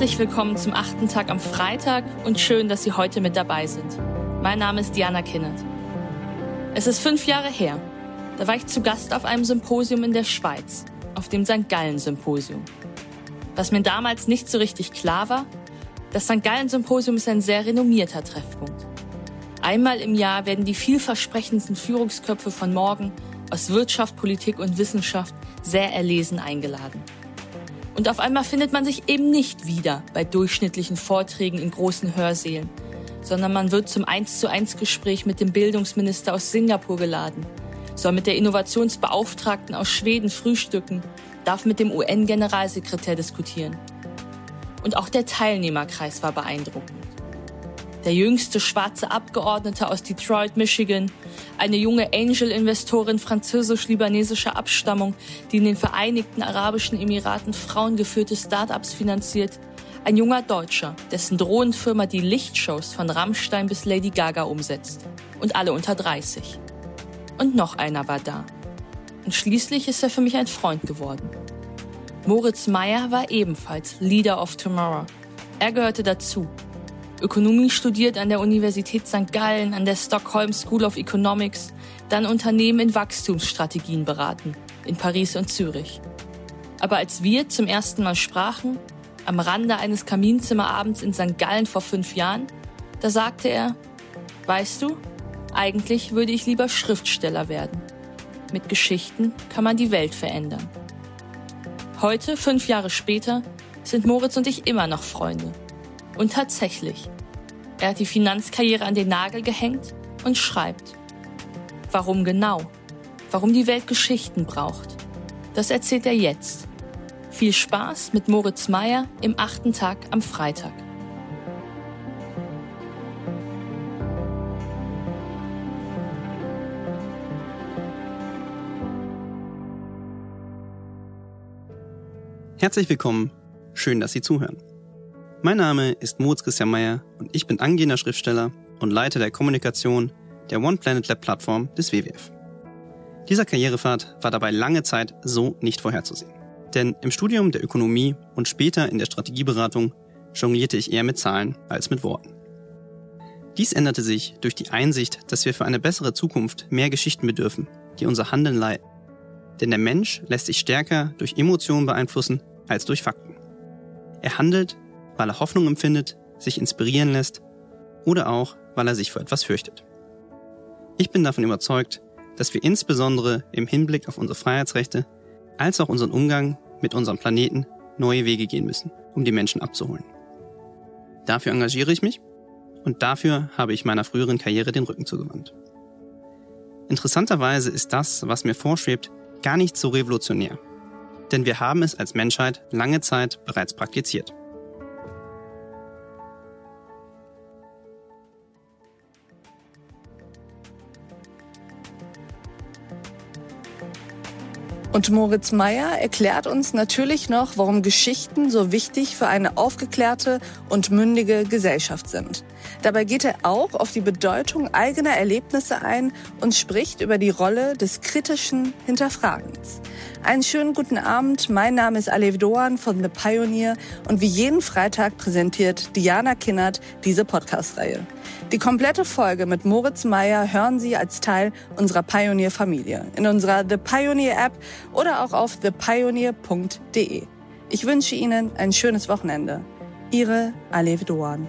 Herzlich willkommen zum achten Tag am Freitag und schön, dass Sie heute mit dabei sind. Mein Name ist Diana Kinnert. Es ist fünf Jahre her. Da war ich zu Gast auf einem Symposium in der Schweiz, auf dem St. Gallen Symposium. Was mir damals nicht so richtig klar war, das St. Gallen Symposium ist ein sehr renommierter Treffpunkt. Einmal im Jahr werden die vielversprechendsten Führungsköpfe von morgen aus Wirtschaft, Politik und Wissenschaft sehr erlesen eingeladen. Und auf einmal findet man sich eben nicht wieder bei durchschnittlichen Vorträgen in großen Hörsälen, sondern man wird zum 1 zu 1 Gespräch mit dem Bildungsminister aus Singapur geladen, soll mit der Innovationsbeauftragten aus Schweden frühstücken, darf mit dem UN-Generalsekretär diskutieren. Und auch der Teilnehmerkreis war beeindruckend der jüngste schwarze Abgeordnete aus Detroit, Michigan, eine junge Angel-Investorin französisch-libanesischer Abstammung, die in den Vereinigten Arabischen Emiraten frauengeführte Start-ups finanziert, ein junger Deutscher, dessen Drohnenfirma die Lichtshows von Rammstein bis Lady Gaga umsetzt. Und alle unter 30. Und noch einer war da. Und schließlich ist er für mich ein Freund geworden. Moritz Meyer war ebenfalls Leader of Tomorrow. Er gehörte dazu Ökonomie studiert an der Universität St. Gallen, an der Stockholm School of Economics, dann Unternehmen in Wachstumsstrategien beraten, in Paris und Zürich. Aber als wir zum ersten Mal sprachen, am Rande eines Kaminzimmerabends in St. Gallen vor fünf Jahren, da sagte er, weißt du, eigentlich würde ich lieber Schriftsteller werden. Mit Geschichten kann man die Welt verändern. Heute, fünf Jahre später, sind Moritz und ich immer noch Freunde. Und tatsächlich, er hat die Finanzkarriere an den Nagel gehängt und schreibt. Warum genau? Warum die Welt Geschichten braucht? Das erzählt er jetzt. Viel Spaß mit Moritz Meyer im achten Tag am Freitag. Herzlich willkommen. Schön, dass Sie zuhören. Mein Name ist Moritz Christian Meyer und ich bin angehender Schriftsteller und Leiter der Kommunikation der One Planet Lab Plattform des WWF. Dieser Karrierepfad war dabei lange Zeit so nicht vorherzusehen. Denn im Studium der Ökonomie und später in der Strategieberatung jonglierte ich eher mit Zahlen als mit Worten. Dies änderte sich durch die Einsicht, dass wir für eine bessere Zukunft mehr Geschichten bedürfen, die unser Handeln leiten. Denn der Mensch lässt sich stärker durch Emotionen beeinflussen als durch Fakten. Er handelt, weil er Hoffnung empfindet, sich inspirieren lässt oder auch, weil er sich vor etwas fürchtet. Ich bin davon überzeugt, dass wir insbesondere im Hinblick auf unsere Freiheitsrechte als auch unseren Umgang mit unserem Planeten neue Wege gehen müssen, um die Menschen abzuholen. Dafür engagiere ich mich und dafür habe ich meiner früheren Karriere den Rücken zugewandt. Interessanterweise ist das, was mir vorschwebt, gar nicht so revolutionär. Denn wir haben es als Menschheit lange Zeit bereits praktiziert. Und Moritz Meyer erklärt uns natürlich noch, warum Geschichten so wichtig für eine aufgeklärte und mündige Gesellschaft sind. Dabei geht er auch auf die Bedeutung eigener Erlebnisse ein und spricht über die Rolle des kritischen Hinterfragens. Einen schönen guten Abend. Mein Name ist Alev Doan von The Pioneer und wie jeden Freitag präsentiert Diana Kinnert diese Podcast-Reihe. Die komplette Folge mit Moritz Meyer hören Sie als Teil unserer Pioneer-Familie in unserer The Pioneer App oder auch auf thepioneer.de. Ich wünsche Ihnen ein schönes Wochenende. Ihre Alev Doan.